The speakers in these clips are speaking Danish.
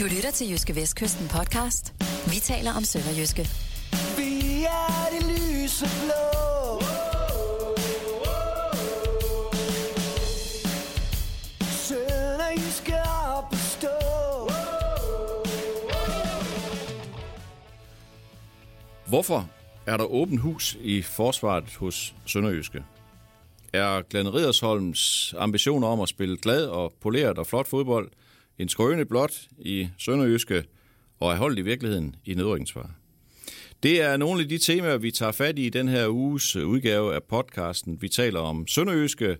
Du lytter til Jyske Vestkysten podcast. Vi taler om Sønderjyske. Vi er det lyse blå. Sønderjyske op at stå. Hvorfor er der åbent hus i forsvaret hos Sønderjyske? Er Glenn Ridersholms ambitioner om at spille glad og poleret og flot fodbold en skrøne blot i Sønderjyske og er holdt i virkeligheden i nedrykningsfare? Det er nogle af de temaer, vi tager fat i i den her uges udgave af podcasten. Vi taler om Sønderjyske.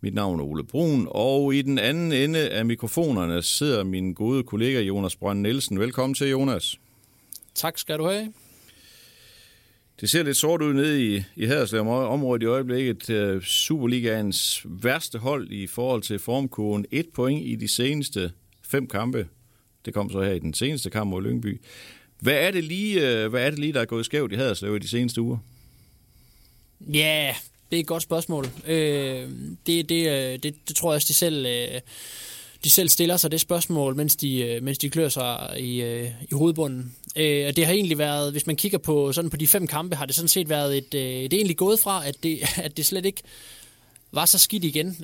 Mit navn er Ole Brun, og i den anden ende af mikrofonerne sidder min gode kollega Jonas Brønd Nielsen. Velkommen til, Jonas. Tak skal du have. Det ser lidt sort ud nede i, i Haderslev området i øjeblikket. Uh, Superligaens værste hold i forhold til formkurven. Et point i de seneste fem kampe. Det kom så her i den seneste kamp mod Lyngby. Hvad er det lige, øh, hvad er det lige der er gået skævt i Haderslev i de seneste uger? Ja, yeah, det er et godt spørgsmål. Øh, det, det, øh, det, det tror jeg også, de selv... Øh, de selv stiller sig det spørgsmål, mens de, mens de klør sig i, i hovedbunden. Øh, og det har egentlig været, hvis man kigger på sådan på de fem kampe, har det sådan set været et, det er egentlig gået fra, at det, at det slet ikke var så skidt igen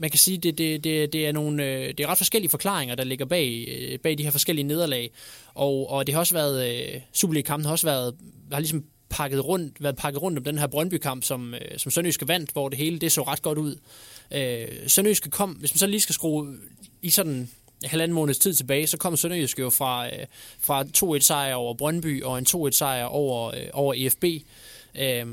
man kan sige, det, det, det, det, er nogle, øh, det er ret forskellige forklaringer, der ligger bag, øh, bag de her forskellige nederlag. Og, og det har også været, øh, Superliga-kampen har også været, har ligesom pakket rundt, været pakket rundt om den her Brøndby-kamp, som, som Sønderjyske vandt, hvor det hele det så ret godt ud. Øh, Sønderjyske kom, hvis man så lige skal skrue i sådan halvanden måneds tid tilbage, så kom Sønderjyske jo fra, øh, fra 2-1 sejr over Brøndby og en 2-1 sejr over, øh, over EFB. Øh,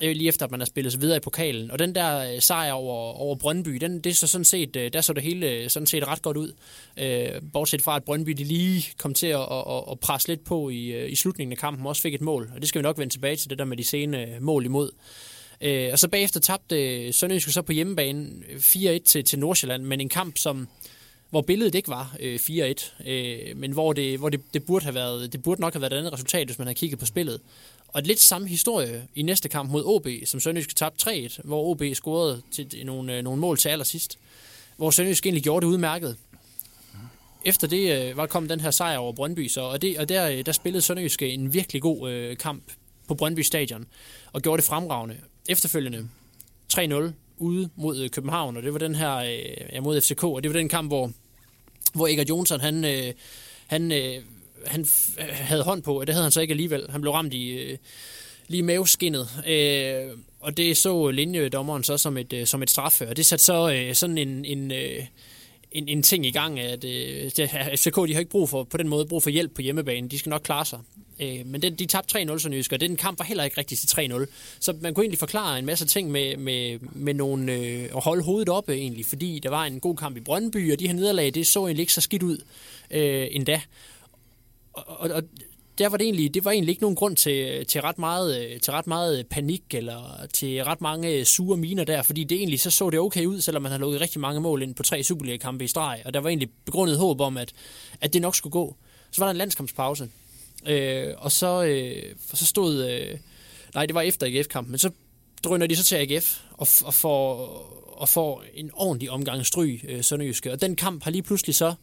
lige efter, at man har spillet sig videre i pokalen. Og den der øh, sejr over, over Brøndby, den, det så sådan set, øh, der så det hele øh, sådan set ret godt ud. Øh, bortset fra, at Brøndby de lige kom til at, at, at presse lidt på i, øh, i slutningen af kampen, også fik et mål. Og det skal vi nok vende tilbage til, det der med de sene øh, mål imod. Øh, og så bagefter tabte Sønderjysk så på hjemmebane 4-1 til, til Nordsjælland, men en kamp, som hvor billedet ikke var øh, 4-1, øh, men hvor, det, hvor det, det, burde have været, det burde nok have været et andet resultat, hvis man havde kigget på spillet. Og lidt samme historie i næste kamp mod OB, som Sønderjyske tabte 3-1, hvor OB scorede til nogle, øh, nogle mål til allersidst, hvor Sønderjysk egentlig gjorde det udmærket. Efter det øh, var kom den her sejr over Brøndby, så, og, det, og der, øh, der spillede Sønderjysk øh, en virkelig god øh, kamp på Brøndby Stadion, og gjorde det fremragende efterfølgende 3-0 ude mod København, og det var den her øh, ja, mod FCK, og det var den kamp, hvor, hvor Egert Jonsson, han, øh, han, øh, han øh, havde hånd på, og det havde han så ikke alligevel. Han blev ramt i øh, lige maveskinnet, øh, og det så linjedommeren så som et, øh, som et straffe, og det satte så øh, sådan en, en, øh, en, en ting i gang, at øh, FCK de har ikke brug for, på den måde brug for hjælp på hjemmebane. De skal nok klare sig. Øh, men den, de tabte 3-0, så nysk, og den kamp var heller ikke rigtig til 3-0. Så man kunne egentlig forklare en masse ting med, med, med nogle, øh, at holde hovedet oppe egentlig, fordi der var en god kamp i Brøndby, og de her nederlag, det så egentlig ikke så skidt ud øh, endda. Og, og, og der var det egentlig, det var egentlig ikke nogen grund til, til, ret meget, til ret meget panik eller til ret mange sure miner der, fordi det egentlig så så det okay ud, selvom man havde lukket rigtig mange mål ind på tre Superliga-kampe i streg, og der var egentlig begrundet håb om, at, at det nok skulle gå. Så var der en landskampspause, Øh, og så, øh, så stod... Øh, nej, det var efter AGF-kampen, men så drøner de så til AGF og, og, får, og får en ordentlig omgang stryg øh, Sønderjyske. Og den kamp har lige pludselig så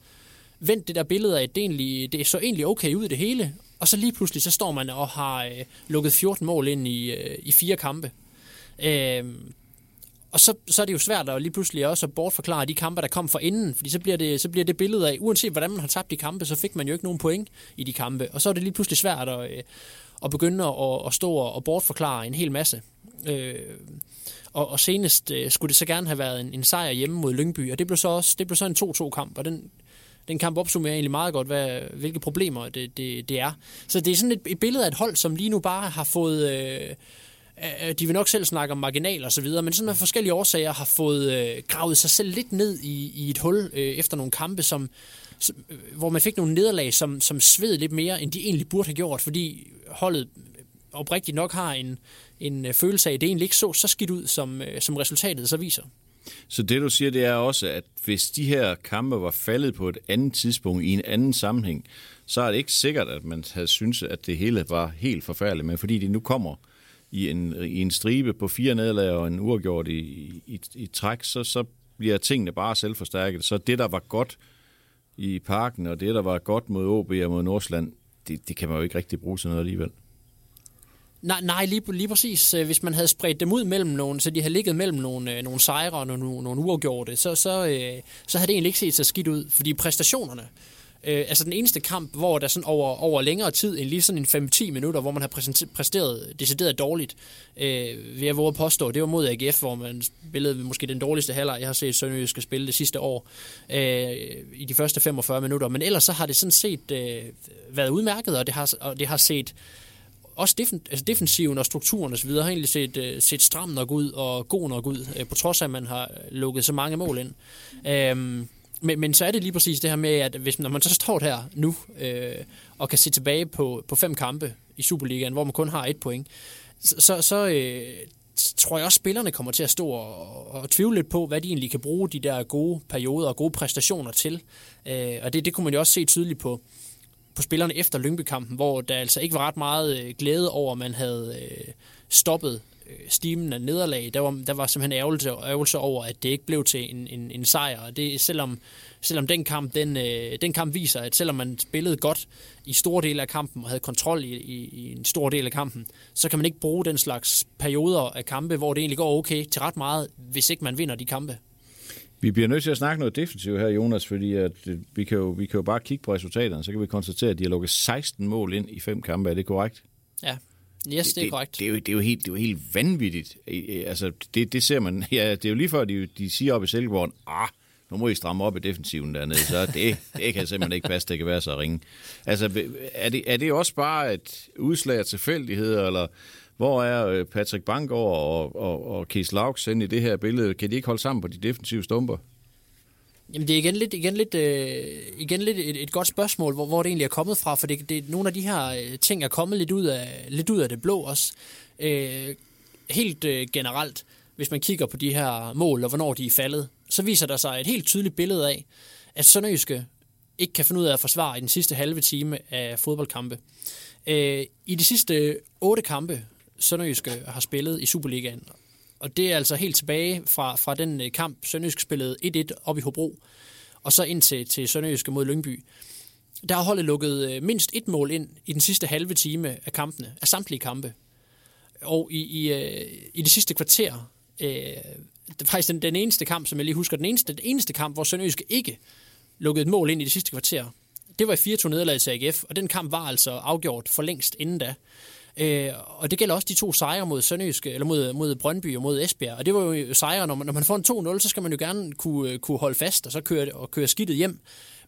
vendt det der billede af, at det, egentlig, det så egentlig okay ud det hele. Og så lige pludselig så står man og har øh, lukket 14 mål ind i, øh, i fire kampe. Øh, og så, så er det jo svært at lige pludselig også at bortforklare de kampe, der kom fra inden, fordi så bliver, det, så bliver det billede af, uanset hvordan man har tabt de kampe, så fik man jo ikke nogen point i de kampe. Og så er det lige pludselig svært at, øh, at begynde at, at stå og bortforklare en hel masse. Øh, og, og senest øh, skulle det så gerne have været en, en sejr hjemme mod Lyngby, og det blev så også det blev så en 2-2-kamp, og den, den kamp opsummerer egentlig meget godt, hvad, hvilke problemer det, det, det er. Så det er sådan et, et billede af et hold, som lige nu bare har fået... Øh, øh, de vil nok selv snakke om marginal og så videre, men sådan af forskellige årsager har fået øh, gravet sig selv lidt ned i, i et hul øh, efter nogle kampe, som, som, øh, hvor man fik nogle nederlag, som, som sved lidt mere, end de egentlig burde have gjort, fordi holdet oprigtigt nok har en, en øh, følelse af, at det egentlig ikke så så skidt ud, som, øh, som resultatet så viser. Så det du siger, det er også, at hvis de her kampe var faldet på et andet tidspunkt i en anden sammenhæng, så er det ikke sikkert, at man havde syntes, at det hele var helt forfærdeligt, men fordi de nu kommer i en, i en stribe på fire nederlag og en uafgjort i, i, i træk, så, så bliver tingene bare selvforstærket. Så det, der var godt i parken, og det, der var godt mod OB og mod Nordsland, det, det kan man jo ikke rigtig bruge til noget alligevel. Nej, nej lige, lige præcis. Øh, hvis man havde spredt dem ud mellem nogle, så de havde ligget mellem nogle, øh, nogle sejre og nogle, nogle uafgjorte, så, så, øh, så havde det egentlig ikke set så skidt ud. Fordi præstationerne, øh, altså den eneste kamp, hvor der sådan over, over længere tid, end lige sådan en 5-10 minutter, hvor man har præsteret decideret dårligt, øh, vil jeg våge at påstå, det var mod AGF, hvor man spillede måske den dårligste halvleg, jeg har set Sønderjyske spille det sidste år, øh, i de første 45 minutter. Men ellers så har det sådan set øh, været udmærket, og det har, og det har set også defen, altså defensiven og strukturen osv. har egentlig set, øh, set stram nok ud og god nok ud, øh, på trods af, at man har lukket så mange mål ind. Um, men, men så er det lige præcis det her med, at hvis, når man så står her nu øh, og kan se tilbage på, på fem kampe i Superligaen, hvor man kun har et point, så, så, så øh, tror jeg også, at spillerne kommer til at stå og, og tvivle lidt på, hvad de egentlig kan bruge de der gode perioder og gode præstationer til. Øh, og det, det kunne man jo også se tydeligt på, på spillerne efter Lyngby-kampen, hvor der altså ikke var ret meget øh, glæde over, at man havde øh, stoppet øh, stimen af nederlag. Der var, der var simpelthen ærgelse, ærgelse over, at det ikke blev til en, en, en sejr. Og det, selvom, selvom den kamp, den, den kamp viser, at selvom man spillede godt i store dele af kampen og havde kontrol i, i, i en stor del af kampen, så kan man ikke bruge den slags perioder af kampe, hvor det egentlig går okay til ret meget, hvis ikke man vinder de kampe. Vi bliver nødt til at snakke noget defensivt her, Jonas, fordi at øh, vi, kan jo, vi kan jo bare kigge på resultaterne, så kan vi konstatere, at de har lukket 16 mål ind i fem kampe. Er det korrekt? Ja, yes, det, det er korrekt. Det, det, er jo, det, er jo helt, det er jo helt vanvittigt. Altså, det, det ser man. Ja, det er jo lige før, de, de siger op i Silkeborg, ah, nu må I stramme op i defensiven dernede, så det, det kan simpelthen ikke passe, det kan være så ringe. Altså, er det, er det også bare et udslag af tilfældigheder, eller hvor er øh, Patrick Bangor og, og, og Kees Laux i det her billede? Kan de ikke holde sammen på de defensive stumper? Jamen det er igen lidt, igen lidt, øh, igen lidt et, et godt spørgsmål, hvor, hvor det egentlig er kommet fra, for det, det, nogle af de her øh, ting er kommet lidt ud af, lidt ud af det blå også. Øh, helt øh, generelt, hvis man kigger på de her mål og hvornår de er faldet, så viser der sig et helt tydeligt billede af, at Sønderjyske ikke kan finde ud af at forsvare i den sidste halve time af fodboldkampe. Øh, I de sidste otte kampe Sønderjyske øh, har spillet i Superligaen. Og det er altså helt tilbage fra, fra den øh, kamp, Sønderjysk spillede 1-1 op i Hobro, og så ind til, til Sønderjyske mod Lyngby. Der har holdet lukket øh, mindst et mål ind i den sidste halve time af kampene, af samtlige kampe. Og i, i, i det sidste kvarter, øh, det er faktisk den, den eneste kamp, som jeg lige husker, den eneste, den eneste kamp, hvor Sønderjyske ikke lukkede et mål ind i det sidste kvarter, det var i 4-2 nederlag til AGF, og den kamp var altså afgjort for længst inden da. Øh, og det gælder også de to sejre mod Sønderjyske, eller mod, mod Brøndby og mod Esbjerg. Og det var jo øh, sejre, når man, når man får en 2-0, så skal man jo gerne kunne, øh, kunne holde fast og så køre, og køre skidtet hjem.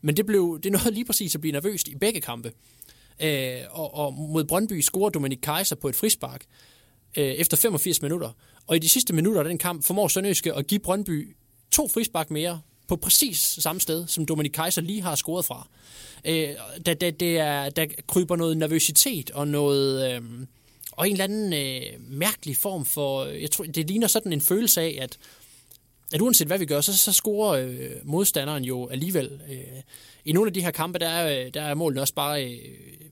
Men det, blev, det nåede lige præcis at blive nervøst i begge kampe. Øh, og, og mod Brøndby scorer Dominik Kaiser på et frispark øh, efter 85 minutter. Og i de sidste minutter af den kamp formår Sønderjyske at give Brøndby to frispark mere på præcis samme sted, som Dominik Kaiser lige har scoret fra. Øh, der, der, der, er, der kryber noget nervøsitet og noget... Øh, og en eller anden øh, mærkelig form for... Øh, jeg tror, det ligner sådan en følelse af, at, at uanset hvad vi gør, så, så scorer øh, modstanderen jo alligevel. Øh, I nogle af de her kampe, der er, øh, der er målene også bare øh,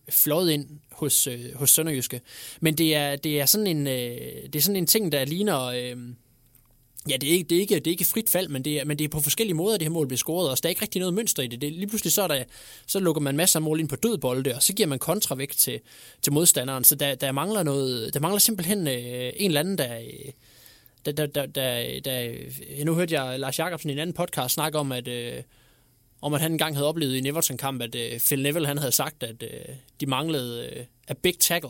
fløjet ind hos, øh, hos Sønderjyske. Men det er, det er, sådan en, øh, det er sådan en ting, der ligner... Øh, Ja, det er, ikke, det, er ikke, det er ikke frit fald, men det, er, men det er på forskellige måder, det her mål bliver scoret, og der er ikke rigtig noget mønster i det. det lige pludselig så, er der, så lukker man masser af mål ind på død bolde, og så giver man kontra væk til, til modstanderen. Så der, der, mangler noget, der mangler simpelthen øh, en eller anden, der, øh, der, der, der, der, der... Øh, nu hørte jeg Lars Jacobsen i en anden podcast snakke om, at, øh, om at han engang havde oplevet i en Everton-kamp, at øh, Phil Neville han havde sagt, at øh, de manglede øh, a big tackle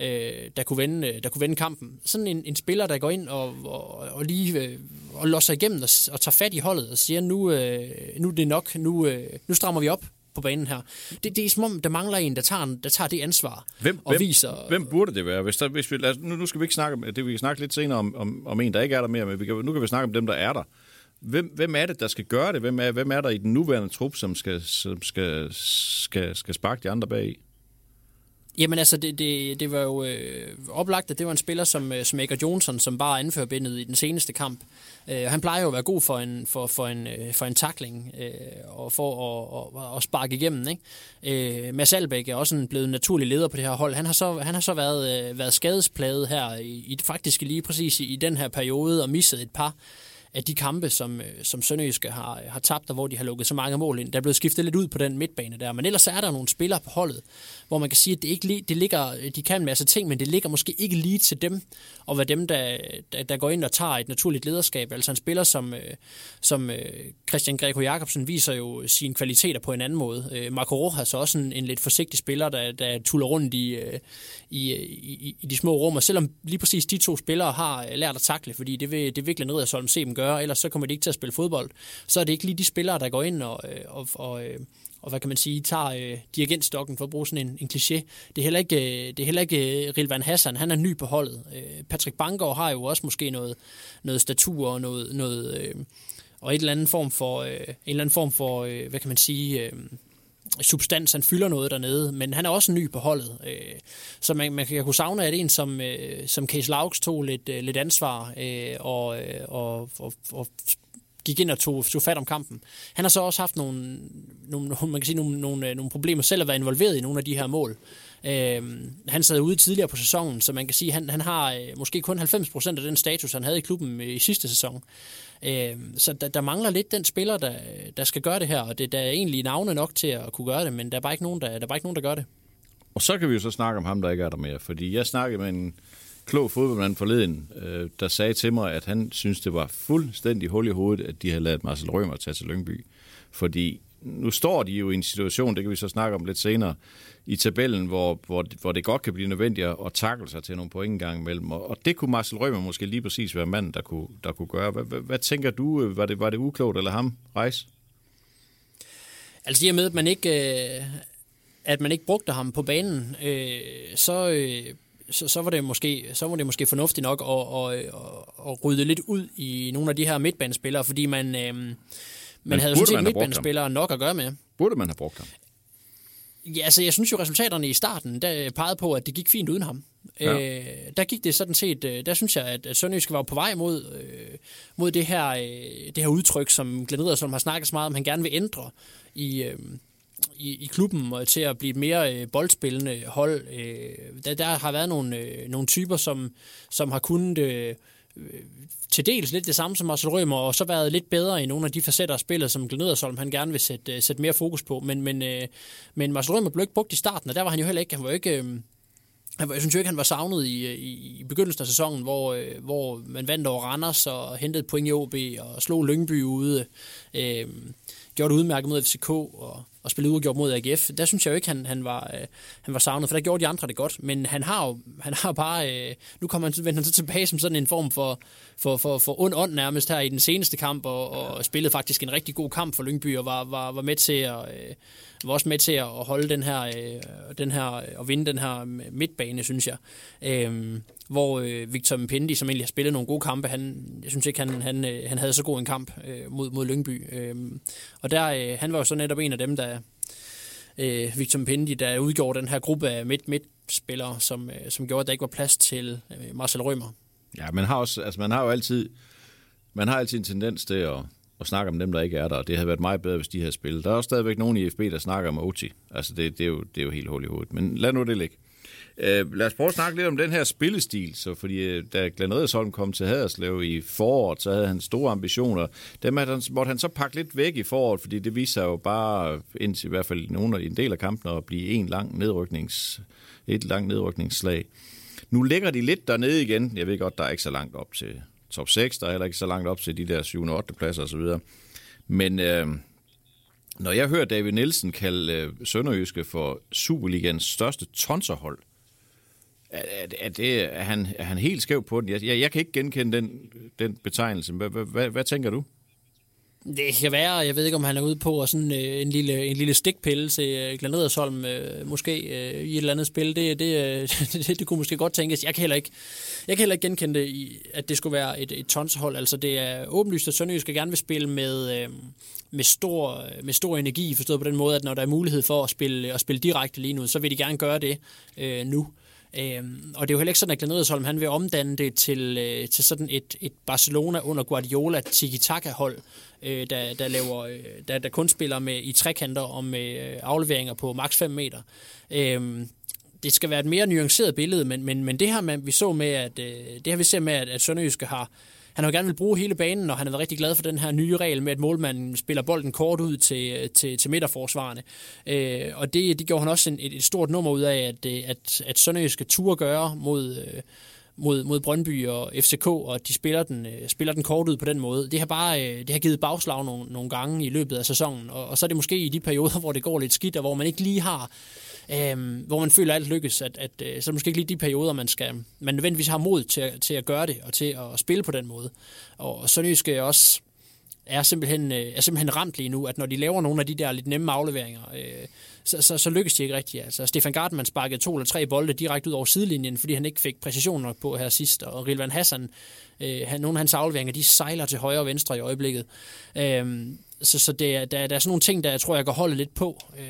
øh, der, kunne vende, øh, der kunne vende kampen. Sådan en, en spiller, der går ind og, og, og lige øh, og låser igennem og, og tager fat i holdet og siger, nu, øh, nu er det nok, nu, øh, nu strammer vi op på banen her. Det, det er som om, der mangler en, der tager, der tager det ansvar hvem, og hvem, viser... Hvem burde det være? Hvis der, hvis vi, lad, nu, nu skal vi ikke snakke om det, vi kan snakke lidt senere om, om, om en, der ikke er der mere, men vi kan, nu kan vi snakke om dem, der er der. Hvem, hvem er det, der skal gøre det? Hvem er, hvem er der i den nuværende trup, som skal, som skal, skal, skal sparke de andre bag i? Jamen altså, det, det, det var jo øh, oplagt, at det var en spiller som, øh, som Edgar Johnson, som bare anfører bindet i den seneste kamp. Øh, han plejer jo at være god for en, for, for en, øh, for en tackling øh, og for at, og, og sparke igennem. Ikke? Øh, Mads Albeck er også en blevet naturlig leder på det her hold. Han har så, han har så været, øh, været skadespladet her, i, i, faktisk lige præcis i, i den her periode, og misset et par af de kampe, som, øh, som Sønderjyske har, øh, har tabt, og hvor de har lukket så mange mål ind. Der er blevet skiftet lidt ud på den midtbane der, men ellers er der nogle spillere på holdet, hvor man kan sige, at det ikke det ligger, øh, de kan en masse ting, men det ligger måske ikke lige til dem, og hvad dem, der, der, der går ind og tager et naturligt lederskab. Altså en spiller som, som Christian Greco Jacobsen viser jo sine kvaliteter på en anden måde. Marco Rojas er også en, en lidt forsigtig spiller, der, der tuller rundt i, i, i, i de små rum, og selvom lige præcis de to spillere har lært at takle, fordi det vil, det vil virkelig Riddersholm se dem gøre, ellers så kommer de ikke til at spille fodbold, så er det ikke lige de spillere, der går ind og, øh, og, og, øh, og hvad kan man sige, tager øh, dirigentstokken for at bruge sådan en, en kliché. Det er heller ikke, øh, det er heller ikke øh, Rilvan Hassan, han er ny på holdet. Øh, Patrick Bangor har jo også måske noget, noget statur og noget, noget øh, og et eller andet form for, øh, en eller anden form for, øh, hvad kan man sige, øh, substans, han fylder noget dernede, men han er også ny på holdet. Øh, så man, man kan kunne savne, at en som, øh, som Case Laux tog lidt, øh, lidt ansvar øh, og, øh, og, og, og gik ind og tog, tog fat om kampen. Han har så også haft nogle, nogle, man kan sige, nogle, nogle, øh, nogle problemer selv at være involveret i nogle af de her mål. Øh, han sad ude tidligere på sæsonen, så man kan sige, at han, han har øh, måske kun 90% af den status, han havde i klubben øh, i sidste sæson. Øh, så der, der mangler lidt den spiller, der, der skal gøre det her, og det, der er egentlig navne nok til at kunne gøre det, men der er bare ikke nogen, der, der, er bare ikke nogen, der gør det. Og så kan vi jo så snakke om ham, der ikke er der mere, fordi jeg snakkede med en klog fodboldmand forleden, øh, der sagde til mig, at han synes, det var fuldstændig hul i hovedet, at de havde lavet Marcel Rømer tage til Lyngby. Fordi nu står de jo i en situation, det kan vi så snakke om lidt senere, i tabellen, hvor, hvor, hvor det godt kan blive nødvendigt at takle sig til nogle point en gang imellem. Og, og det kunne Marcel Rømer måske lige præcis være manden, der kunne, der kunne gøre. Hvad, hvad, hvad tænker du? Var det, var det uklogt, eller ham, Rejs? Altså i og med, at man ikke, øh, at man ikke brugte ham på banen, øh, så, øh, så, så, var det måske, så var det måske fornuftigt nok at, at, at, at rydde lidt ud i nogle af de her midtbanespillere, fordi man, øh, men havde sådan set midtbanespillere nok at gøre med. Burde man have brugt ham? Ja, altså jeg synes jo, resultaterne i starten der pegede på, at det gik fint uden ham. Ja. Øh, der gik det sådan set, øh, der synes jeg, at, at Sønderjysk var på vej mod, øh, mod det, her, øh, det her udtryk, som Glenn Riddersholm har snakket så meget om, han gerne vil ændre i, øh, i, i klubben og til at blive et mere øh, boldspillende hold. Øh, der, der har været nogle, øh, nogle typer, som, som har kunnet øh, til dels lidt det samme som Marcel Rømer, og så været lidt bedre i nogle af de facetter af spillet, som Glenn Edersholm, han gerne vil sætte, øh, sætte mere fokus på. Men, men, øh, men Marcel Rømer blev ikke brugt i starten, og der var han jo heller ikke, han var ikke... Øh, jeg synes jo ikke, han var savnet i, øh, i, i begyndelsen af sæsonen, hvor, øh, hvor man vandt over Randers og hentede point i OB og slog Lyngby ude. Øh, gjorde det udmærket mod FCK og, og spillede uafgjort mod AGF. Der synes jeg jo ikke, han, han, var, øh, han var savnet, for der gjorde de andre det godt. Men han har jo han har bare... Øh, nu kommer han, vender han så tilbage som sådan en form for, for, for, for ond ånd nærmest her i den seneste kamp, og, og spillede faktisk en rigtig god kamp for Lyngby, og var, var, var med til at... Øh, var også med til at holde den her, øh, den her og vinde den her midtbane, synes jeg. Øh, hvor øh, Victor Mpendi, som egentlig har spillet nogle gode kampe, han, jeg synes ikke, han, han, øh, han havde så god en kamp øh, mod, mod Lyngby. Øh, og der, øh, han var jo så netop en af dem, der, øh, Victor Pindy, der udgjorde den her gruppe af midt-midt-spillere, som, øh, som gjorde, at der ikke var plads til øh, Marcel Rømer. Ja, man har, også, altså man har jo altid, man har altid en tendens til at, at snakke om dem, der ikke er der, og det havde været meget bedre, hvis de havde spillet. Der er også stadigvæk nogen i FB, der snakker om Oti. Altså, det, det, er, jo, det er jo helt hul i hovedet. Men lad nu det ligge. Øh, lad os prøve at snakke lidt om den her spillestil, så fordi øh, da Glenn Redersholm kom til Haderslev i foråret, så havde han store ambitioner. Dem han, måtte han så pakke lidt væk i foråret, fordi det viser jo bare, indtil i hvert fald nogle, en del af kampen, at blive en lang nedryknings, et langt nedrykningsslag. Nu ligger de lidt dernede igen. Jeg ved godt, der er ikke så langt op til top 6, der er heller ikke så langt op til de der 7. og 8. pladser osv. Men øh, når jeg hører David Nielsen kalde øh, Sønderjyske for Superligans største tonserhold, er, er, det, er, han, er han helt skæv på den? Jeg, jeg, jeg kan ikke genkende den, den betegnelse. Hvad, hvad, hvad, hvad tænker du? Det kan være, jeg ved ikke, om han er ude på sådan øh, en, lille, en lille stikpille til øh, øh, måske øh, i et eller andet spil. Det, det, øh, det, det kunne måske godt tænkes. Jeg kan heller ikke, jeg kan heller ikke genkende det, i, at det skulle være et, et tonshold. Altså, det er åbenlyst, at Sønderjysk gerne vil spille med, øh, med, stor, øh, med stor energi, forstået på den måde, at når der er mulighed for at spille, at spille direkte lige nu, så vil de gerne gøre det øh, nu. Øhm, og det er jo heller ikke sådan, at Glenn han vil omdanne det til, øh, til sådan et, et Barcelona under Guardiola tiki-taka-hold, øh, der, der, laver, øh, der, der kun spiller med i trekanter og med øh, afleveringer på maks 5 meter. Øhm, det skal være et mere nuanceret billede, men, men, men det her, man, vi så med, at, øh, det her vi ser med, at, at Sønderjyske har, han har jo gerne vil bruge hele banen, og han har været rigtig glad for den her nye regel med, at målmanden spiller bolden kort ud til, til, til midterforsvarerne. Øh, og det, det gjorde han også en, et, et stort nummer ud af, at, øh, at, at Sønderjyske turde gøre mod, øh, mod, mod Brøndby og FCK, og de spiller den, øh, spiller den kort ud på den måde. Det har bare øh, det har givet bagslag nogle, nogle gange i løbet af sæsonen, og, og så er det måske i de perioder, hvor det går lidt skidt, og hvor man ikke lige har øh, hvor man føler, at alt lykkes, at, at, øh, så er det måske ikke lige de perioder, man skal man nødvendigvis har mod til, til at gøre det, og til at spille på den måde. Og Sønderjyske også er simpelthen, øh, er simpelthen ramt lige nu, at når de laver nogle af de der lidt nemme afleveringer, øh, så, så, så lykkes de ikke rigtigt. Altså, Stefan Gartman sparkede to eller tre bolde direkte ud over sidelinjen, fordi han ikke fik præcision nok på her sidst, og Rilvan Hassan, øh, han, nogle af hans afleveringer, de sejler til højre og venstre i øjeblikket. Øh, så, så det er, der, der er sådan nogle ting, der jeg tror, jeg kan holde lidt på. Øh,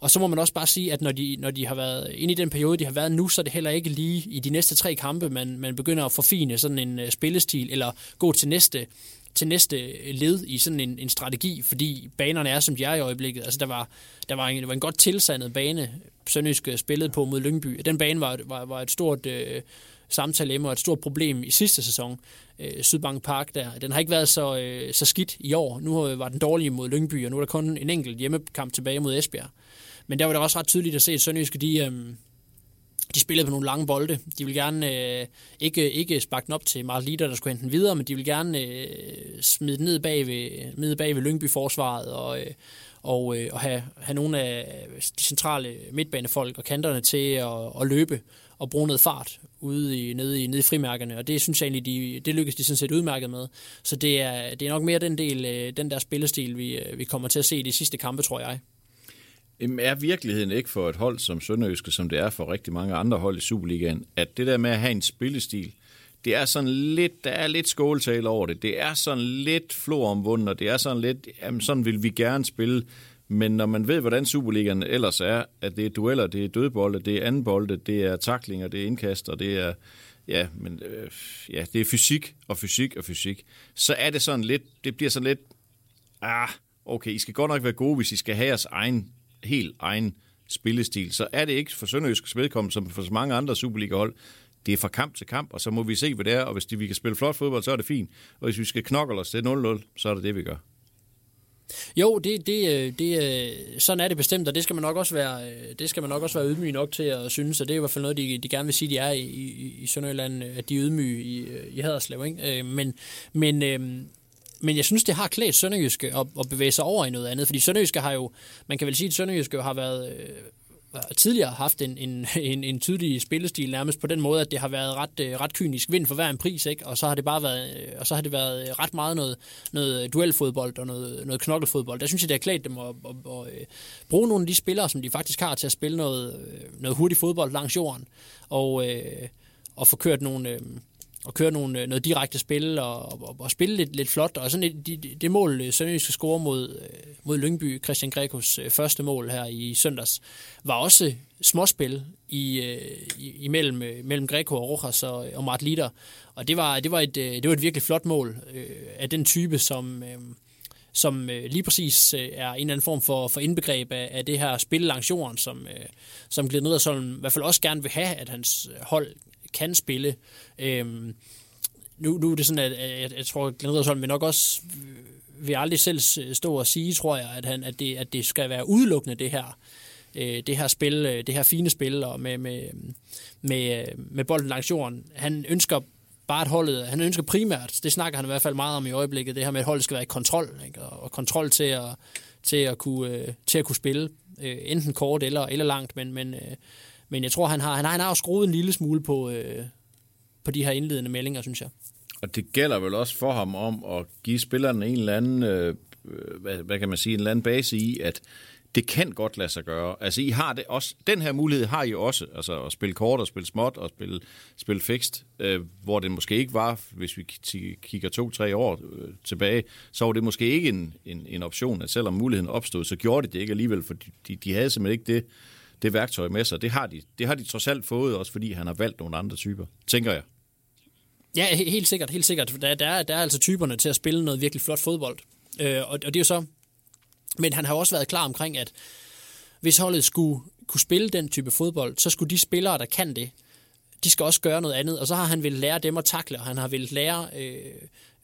og så må man også bare sige, at når de, når de har været inde i den periode, de har været nu, så er det heller ikke lige i de næste tre kampe, man, man begynder at forfine sådan en øh, spillestil, eller gå til næste til næste led i sådan en, en strategi, fordi banerne er, som de er i øjeblikket. Altså, der var, der var, en, der var en godt tilsandet bane, Sønderjysk øh, spillede på mod Lyngby. Den bane var, var, var et stort øh, samtale og et stort problem i sidste sæson. Øh, Sydbank Park der. Den har ikke været så, øh, så skidt i år. Nu var den dårlig mod Lyngby, og nu er der kun en enkelt hjemmekamp tilbage mod Esbjerg. Men der var det også ret tydeligt at se, at Sønderjyske, de, øh, de spillede på nogle lange bolde. De vil gerne øh, ikke, ikke sparke den op til Mark Lider, der skulle hente den videre, men de vil gerne øh, smide den ned bag ved, ned bag ved Lyngby-forsvaret og, øh, og, øh, og have, have nogle af de centrale midtbanefolk og kanterne til at, at løbe og bruge noget fart ude i, nede, i, nede i frimærkerne, og det synes jeg egentlig, de, det lykkes de sådan set udmærket med. Så det er, det er nok mere den del, øh, den der spillestil, vi, øh, vi kommer til at se i de sidste kampe, tror jeg. Er virkeligheden ikke for et hold som Sønderjyske, som det er for rigtig mange andre hold i Superligaen, at det der med at have en spillestil, det er sådan lidt, der er lidt skåltale over det. Det er sådan lidt floromvundet, og det er sådan lidt, jamen sådan vil vi gerne spille. Men når man ved, hvordan Superligaen ellers er, at det er dueller, det er dødbolde, det er andenbolde, det er taklinger, det er indkast, og det er, ja, men, øh, ja, det er fysik og fysik og fysik, så er det sådan lidt, det bliver sådan lidt, ah, okay, I skal godt nok være gode, hvis I skal have jeres egen helt egen spillestil, så er det ikke for Sønderjysk vedkommende, som for så mange andre Superliga-hold. Det er fra kamp til kamp, og så må vi se, hvad det er. Og hvis de, vi kan spille flot fodbold, så er det fint. Og hvis vi skal knokle os til 0-0, så er det det, vi gør. Jo, det, det, øh, det, øh, sådan er det bestemt, og det skal man nok også være, øh, det skal man nok også være ydmyg nok til at synes, og det er i hvert fald noget, de, de gerne vil sige, de er i, i, i Sønderjylland, at de er ydmyge i, i Haderslev. Ikke? Men, men men jeg synes, det har klædt Sønderjyske at, at bevæge sig over i noget andet, fordi Sønderjyske har jo, man kan vel sige, at Sønderjyske har været øh, tidligere haft en, en, en, en tydelig spillestil nærmest på den måde, at det har været ret, øh, ret kynisk vind for hver en pris, ikke? og så har det bare været, øh, og så har det været øh, ret meget noget, noget duelfodbold og noget, noget knokkelfodbold. Der synes jeg, det har klædt dem at, at, at, at øh, bruge nogle af de spillere, som de faktisk har til at spille noget, øh, noget hurtig fodbold langs jorden, og, og få kørt nogle, og køre nogle, øh, noget direkte spil og, og, og spille lidt, lidt flot. Og sådan et, det, det mål, øh, Sønderjysk skal score mod, øh, mod Lyngby, Christian Grekos første mål her i søndags, var også småspil i, i, imellem mellem Greco og Rojas og, og Mart Litter. Og det var, det, var et, det var et virkelig flot mål øh, af den type, som... Øh, som lige præcis er en eller anden form for, for indbegreb af, af det her spil langs jorden, som, som Glenn Riddersholm i hvert fald også gerne vil have, at hans hold kan spille. Øhm, nu, nu er det sådan, at, at jeg tror, at Glenn Riddersholm vil nok også øh, vil aldrig selv stå og sige, tror jeg, at, han, at, det, at det skal være udelukkende det her, øh, det her spil, øh, det her fine spil og med, med, med, øh, med bolden langs jorden. Han ønsker bare et holdet, han ønsker primært, det snakker han i hvert fald meget om i øjeblikket, det her med, at holdet skal være i kontrol, ikke? og kontrol til at, til at, kunne, øh, til at kunne spille, øh, enten kort eller, eller langt, men, men men jeg tror, han har, han har, han har skruet en lille smule på, øh, på de her indledende meldinger, synes jeg. Og det gælder vel også for ham om at give spillerne en eller anden, øh, øh hvad, hvad kan man sige, en eller anden base i, at det kan godt lade sig gøre. Altså, I har det også, den her mulighed har I også, altså at spille kort og spille småt og spille, spille fikst, øh, hvor det måske ikke var, hvis vi kigger to-tre år øh, tilbage, så var det måske ikke en, en, en option, at selvom muligheden opstod, så gjorde de det ikke alligevel, for de, de havde simpelthen ikke det, det værktøj med sig. Det har, de, det har de trods alt fået, også fordi han har valgt nogle andre typer, tænker jeg. Ja, helt sikkert, helt sikkert. Der, der, er, der er altså typerne til at spille noget virkelig flot fodbold. Øh, og, og det er jo så... Men han har også været klar omkring, at hvis holdet skulle kunne spille den type fodbold, så skulle de spillere, der kan det, de skal også gøre noget andet, og så har han vil lære dem at takle, og han har vil lære øh,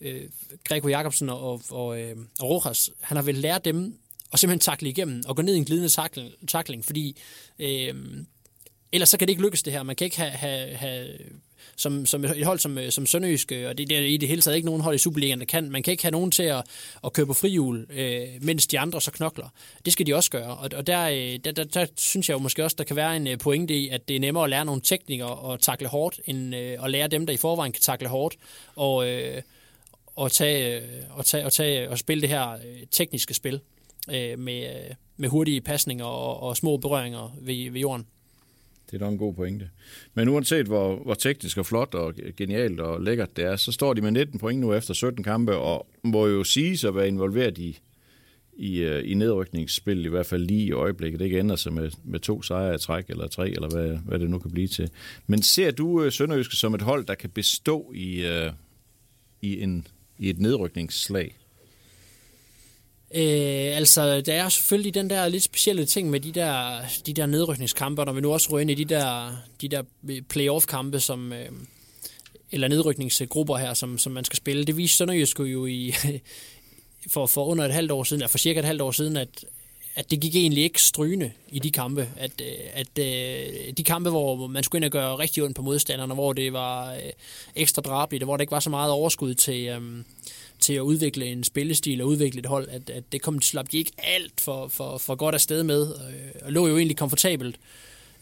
øh, Greco Jacobsen og, og, øh, og Rojas, han har vil lære dem og simpelthen takle igennem, og gå ned i en glidende takling, takling fordi øh, ellers så kan det ikke lykkes det her. Man kan ikke have, have, have som, som et hold som, øh, som Sønderjysk, øh, og det, det er i det hele taget ikke nogen hold i Superligaen, der kan. Man kan ikke have nogen til at, at køre på frihjul, øh, mens de andre så knokler. Det skal de også gøre, og, og der, øh, der, der, der synes jeg jo måske også, der kan være en pointe i, at det er nemmere at lære nogle teknikere at takle hårdt, end øh, at lære dem, der i forvejen kan takle hårdt, og, øh, og, tage, og, tage, og, tage, og spille det her øh, tekniske spil øh, med, øh, med hurtige pasninger og, og små berøringer ved, ved jorden. Det er nok en god pointe. Men uanset hvor, hvor teknisk og flot og genialt og lækkert det er, så står de med 19 point nu efter 17 kampe, og må jo sige at være involveret i, i, øh, i nedrykningsspil, i hvert fald lige i øjeblikket. Det ikke ændrer sig med, med to sejre i træk, eller tre, eller hvad, hvad det nu kan blive til. Men ser du øh, Sønderjyske som et hold, der kan bestå i, i, en, i et nedrykningsslag? Øh, altså, der er selvfølgelig den der lidt specielle ting med de der, de der nedrykningskampe, når vi nu også rører ind i de der, de der øh, playoff-kampe, som, øh, eller nedrykningsgrupper her, som, som man skal spille. Det viste Sønderjysk jo i, for, for under et halvt år siden, eller for cirka et halvt år siden, at, at det gik egentlig ikke strygende i de kampe. At, øh, at, at de kampe, hvor man skulle ind og gøre rigtig ondt på modstanderne, hvor det var ekstra drabeligt, og hvor der ikke var så meget overskud til, øh, til at udvikle en spillestil og udvikle et hold, at, at det kom, slap de ikke alt for, for, for godt afsted med, øh, og lå jo egentlig komfortabelt,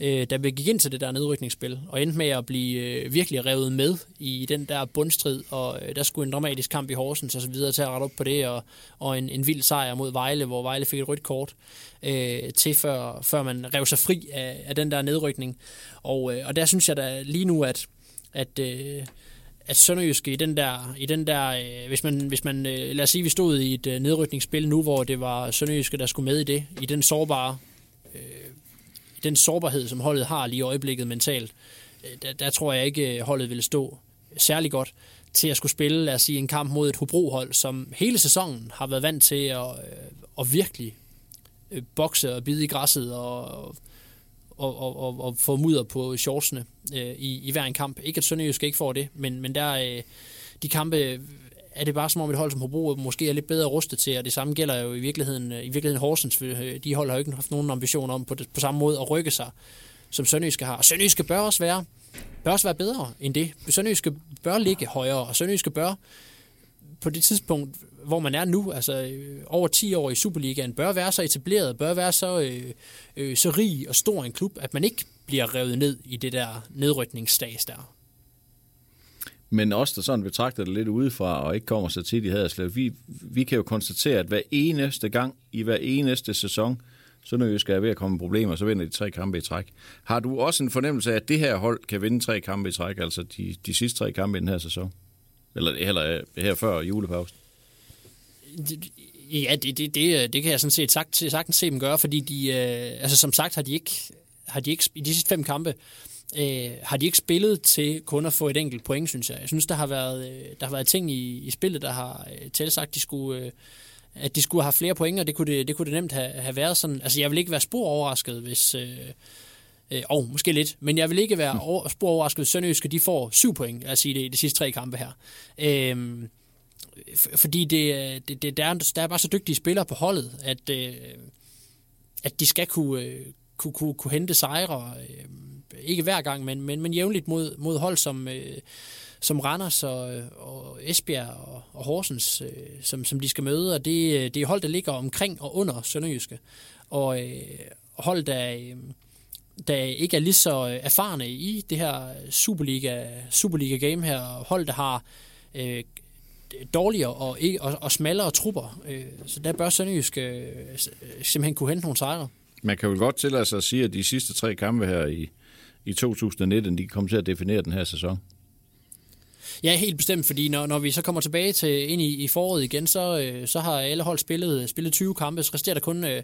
øh, da vi gik ind til det der nedrykningsspil, og endte med at blive øh, virkelig revet med i den der bundstrid, og øh, der skulle en dramatisk kamp i Horsens og så videre til at rette op på det, og, og en, en vild sejr mod Vejle, hvor Vejle fik et rødt kort øh, til, før, før man rev sig fri af, af den der nedrykning. Og, øh, og der synes jeg da lige nu, at, at øh, at Sønderjyske i den der, i den der øh, hvis man, hvis man øh, lad os sige, vi stod i et øh, nedrykningsspil nu, hvor det var Sønderjyske, der skulle med i det, i den sårbare, øh, den sårbarhed, som holdet har lige i øjeblikket mentalt, øh, der, der tror jeg ikke, øh, holdet ville stå særlig godt til at skulle spille, lad os sige, en kamp mod et Hobro-hold, som hele sæsonen har været vant til at, øh, at virkelig øh, bokse og bide i græsset og, og, og, og, og få mudder på shortsene øh, i, i hver en kamp. Ikke at Sønderjysk ikke får det, men, men der øh, de kampe er det bare som om et hold som Hobro måske er lidt bedre rustet til, og det samme gælder jo i virkeligheden, øh, i virkeligheden Horsens. Øh, de hold har jo ikke haft nogen ambition om på, det, på samme måde at rykke sig, som Sønderjyske har. Og Sønderjyske bør også være, bør også være bedre end det. Sønderjyske bør ligge højere, og Sønderjyske bør på det tidspunkt hvor man er nu, altså øh, over 10 år i Superligaen, bør være så etableret, bør være så, øh, øh, så rig og stor en klub, at man ikke bliver revet ned i det der nedrykningsstas der. Men også der sådan betragter det lidt udefra og ikke kommer så tit i Haderslev, vi, vi kan jo konstatere, at hver eneste gang i hver eneste sæson, så når vi skal ved at komme problemer, så vinder de tre kampe i træk. Har du også en fornemmelse af, at det her hold kan vinde tre kampe i træk, altså de, de sidste tre kampe i den her sæson? Eller heller her før julepausen? Ja, det, det, det, det kan jeg sådan set sagt, sagtens se dem gøre, fordi de, øh, altså som sagt har de ikke, har de ikke i de sidste fem kampe, øh, har de ikke spillet til kun at få et enkelt point, synes jeg. Jeg synes, der har været, øh, der har været ting i, i spillet, der har øh, tilsagt, de skulle, øh, at de skulle have flere point, og det kunne det, det, kunne det nemt have, have været sådan. Altså, jeg vil ikke være spor overrasket, hvis... Øh, Øh, og måske lidt, men jeg vil ikke være over, spor overrasket, hvis Sønderjyske de får syv point, os sige det, i de sidste tre kampe her. Øh, fordi det, det, det, der, er, der er bare så dygtige spillere på holdet, at, øh, at de skal kunne, øh, kunne, kunne, kunne hente sejre, øh, ikke hver gang, men, men, men jævnligt mod, mod hold som, øh, som Randers og, og Esbjerg og, og Horsens, øh, som, som de skal møde, og det, det er hold, der ligger omkring og under Sønderjyske. Og øh, hold, der, øh, der ikke er lige så øh, erfarne i det her Superliga, Superliga game her, hold, der har øh, dårligere og, og, og smallere trupper. Øh, så der bør Sønderjysk øh, simpelthen kunne hente nogle sejre. Man kan jo godt tillade sig at sige, at de sidste tre kampe her i, i 2019, de kommer til at definere den her sæson. Ja, helt bestemt, fordi når, når vi så kommer tilbage til ind i, i foråret igen, så, øh, så har alle hold spillet, spillet 20 kampe, så resterer der kun, øh,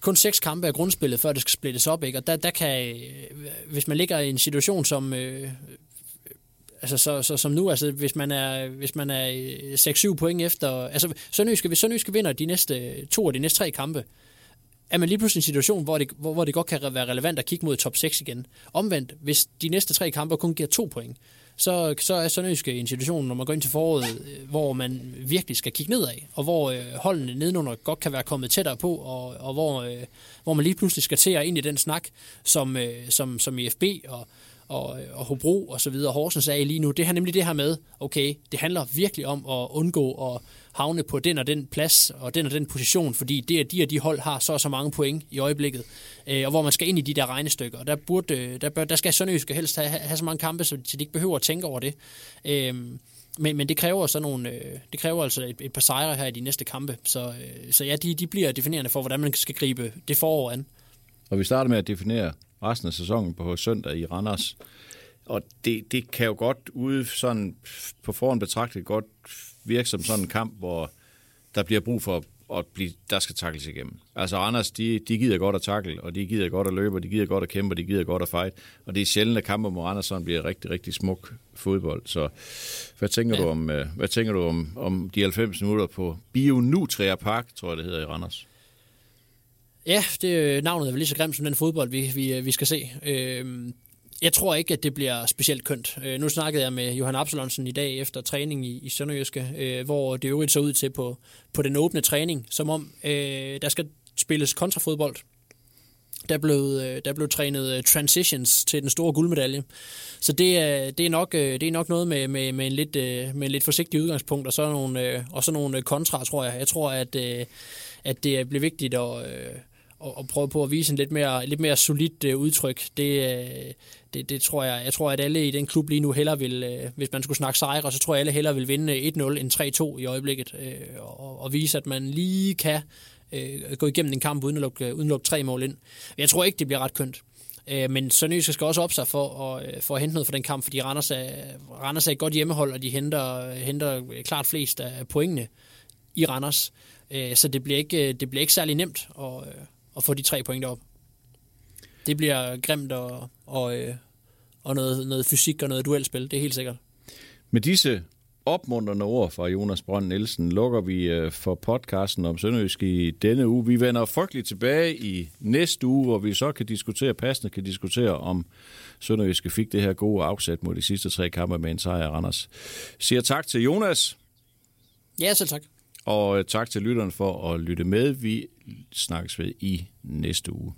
kun seks kampe af grundspillet, før det skal splittes op, ikke? og der, der kan, øh, hvis man ligger i en situation som, øh, altså så, så, som nu, altså hvis man er, hvis man er øh, 6-7 point efter, altså Sønderjyske, hvis Sønderjyske vinder de næste to af de næste tre kampe, er man lige pludselig i en situation, hvor det, hvor, hvor det godt kan være relevant at kigge mod top 6 igen. Omvendt, hvis de næste tre kampe kun giver to point, så, så er Sønderjyske i en situation, når man går ind til foråret, øh, hvor man virkelig skal kigge nedad, og hvor øh, holdene nedenunder godt kan være kommet tættere på, og, og hvor, øh, hvor man lige pludselig skal til at ind i den snak, som, øh, som, som IFB og, og, og Hobro og så videre, Horsens er i lige nu. Det har nemlig det her med, okay, det handler virkelig om at undgå at havne på den og den plads og den og den position, fordi det, at de og de hold har så og så mange point i øjeblikket, øh, og hvor man skal ind i de der regnestykker. Og der, burde, øh, der, bør, der skal Sønderjyske helst have, have så mange kampe, så de ikke behøver at tænke over det. Øh, men, men det kræver så nogle, øh, det kræver altså et, et par sejre her i de næste kampe. Så, øh, så ja, de, de bliver definerende for, hvordan man skal gribe det forår an. Og vi starter med at definere resten af sæsonen på søndag i Randers. Og det, det kan jo godt ude sådan på forhånd betragtet godt virke som sådan en kamp, hvor der bliver brug for at blive, der skal takles igennem. Altså Randers, de, de gider godt at takle, og de gider godt at løbe, og de gider godt at kæmpe, og de gider godt at fight. Og det er sjældent, at kamper mod Randers sådan bliver rigtig, rigtig smuk fodbold. Så hvad tænker ja. du om, øh, hvad tænker du om, om de 90 minutter på Bionutria Park, tror jeg det hedder i Randers? Ja, det øh, navnet er vel lige så grimt som den fodbold, vi, vi, øh, vi skal se. Øh, jeg tror ikke, at det bliver specielt kønt. Øh, nu snakkede jeg med Johan Absalonsen i dag efter træning i, i Sønderjyske, øh, hvor det øvrigt så ud til på, på den åbne træning, som om øh, der skal spilles kontrafodbold. Der blev, øh, der blev trænet øh, transitions til den store guldmedalje. Så det er, det er, nok, det er nok noget med, med, med, en lidt, med en lidt forsigtig udgangspunkt, og så nogle, og så nogle kontra, tror jeg. Jeg tror, at, at det bliver vigtigt at, og, og prøve på at vise en lidt mere, lidt mere solidt øh, udtryk. Det, øh, det, det tror jeg, jeg tror, at alle i den klub lige nu heller vil, øh, hvis man skulle snakke sejre, så tror jeg, alle heller vil vinde øh, 1-0 end 3-2 i øjeblikket, øh, og, og vise, at man lige kan øh, gå igennem en kamp uden at, lukke, uden at lukke tre mål ind. Jeg tror ikke, det bliver ret kønt. Øh, men Sønderjysk skal også op sig for at, for at hente noget for den kamp, fordi Randers er, Randers er et godt hjemmehold, og de henter, henter klart flest af pointene i Randers. Øh, så det bliver, ikke, det bliver ikke særlig nemt og, at få de tre point op det bliver grimt og, og, øh, og noget, noget fysik og noget duelspil, det er helt sikkert. Med disse opmuntrende ord fra Jonas Brønd Nielsen lukker vi øh, for podcasten om Sønderjysk i denne uge. Vi vender frygteligt tilbage i næste uge, hvor vi så kan diskutere, passende kan diskutere, om Sønderjyske fik det her gode afsæt mod de sidste tre kampe med en sejr Randers. Siger tak til Jonas. Ja, selv tak. Og øh, tak til lytterne for at lytte med. Vi snakkes ved i næste uge.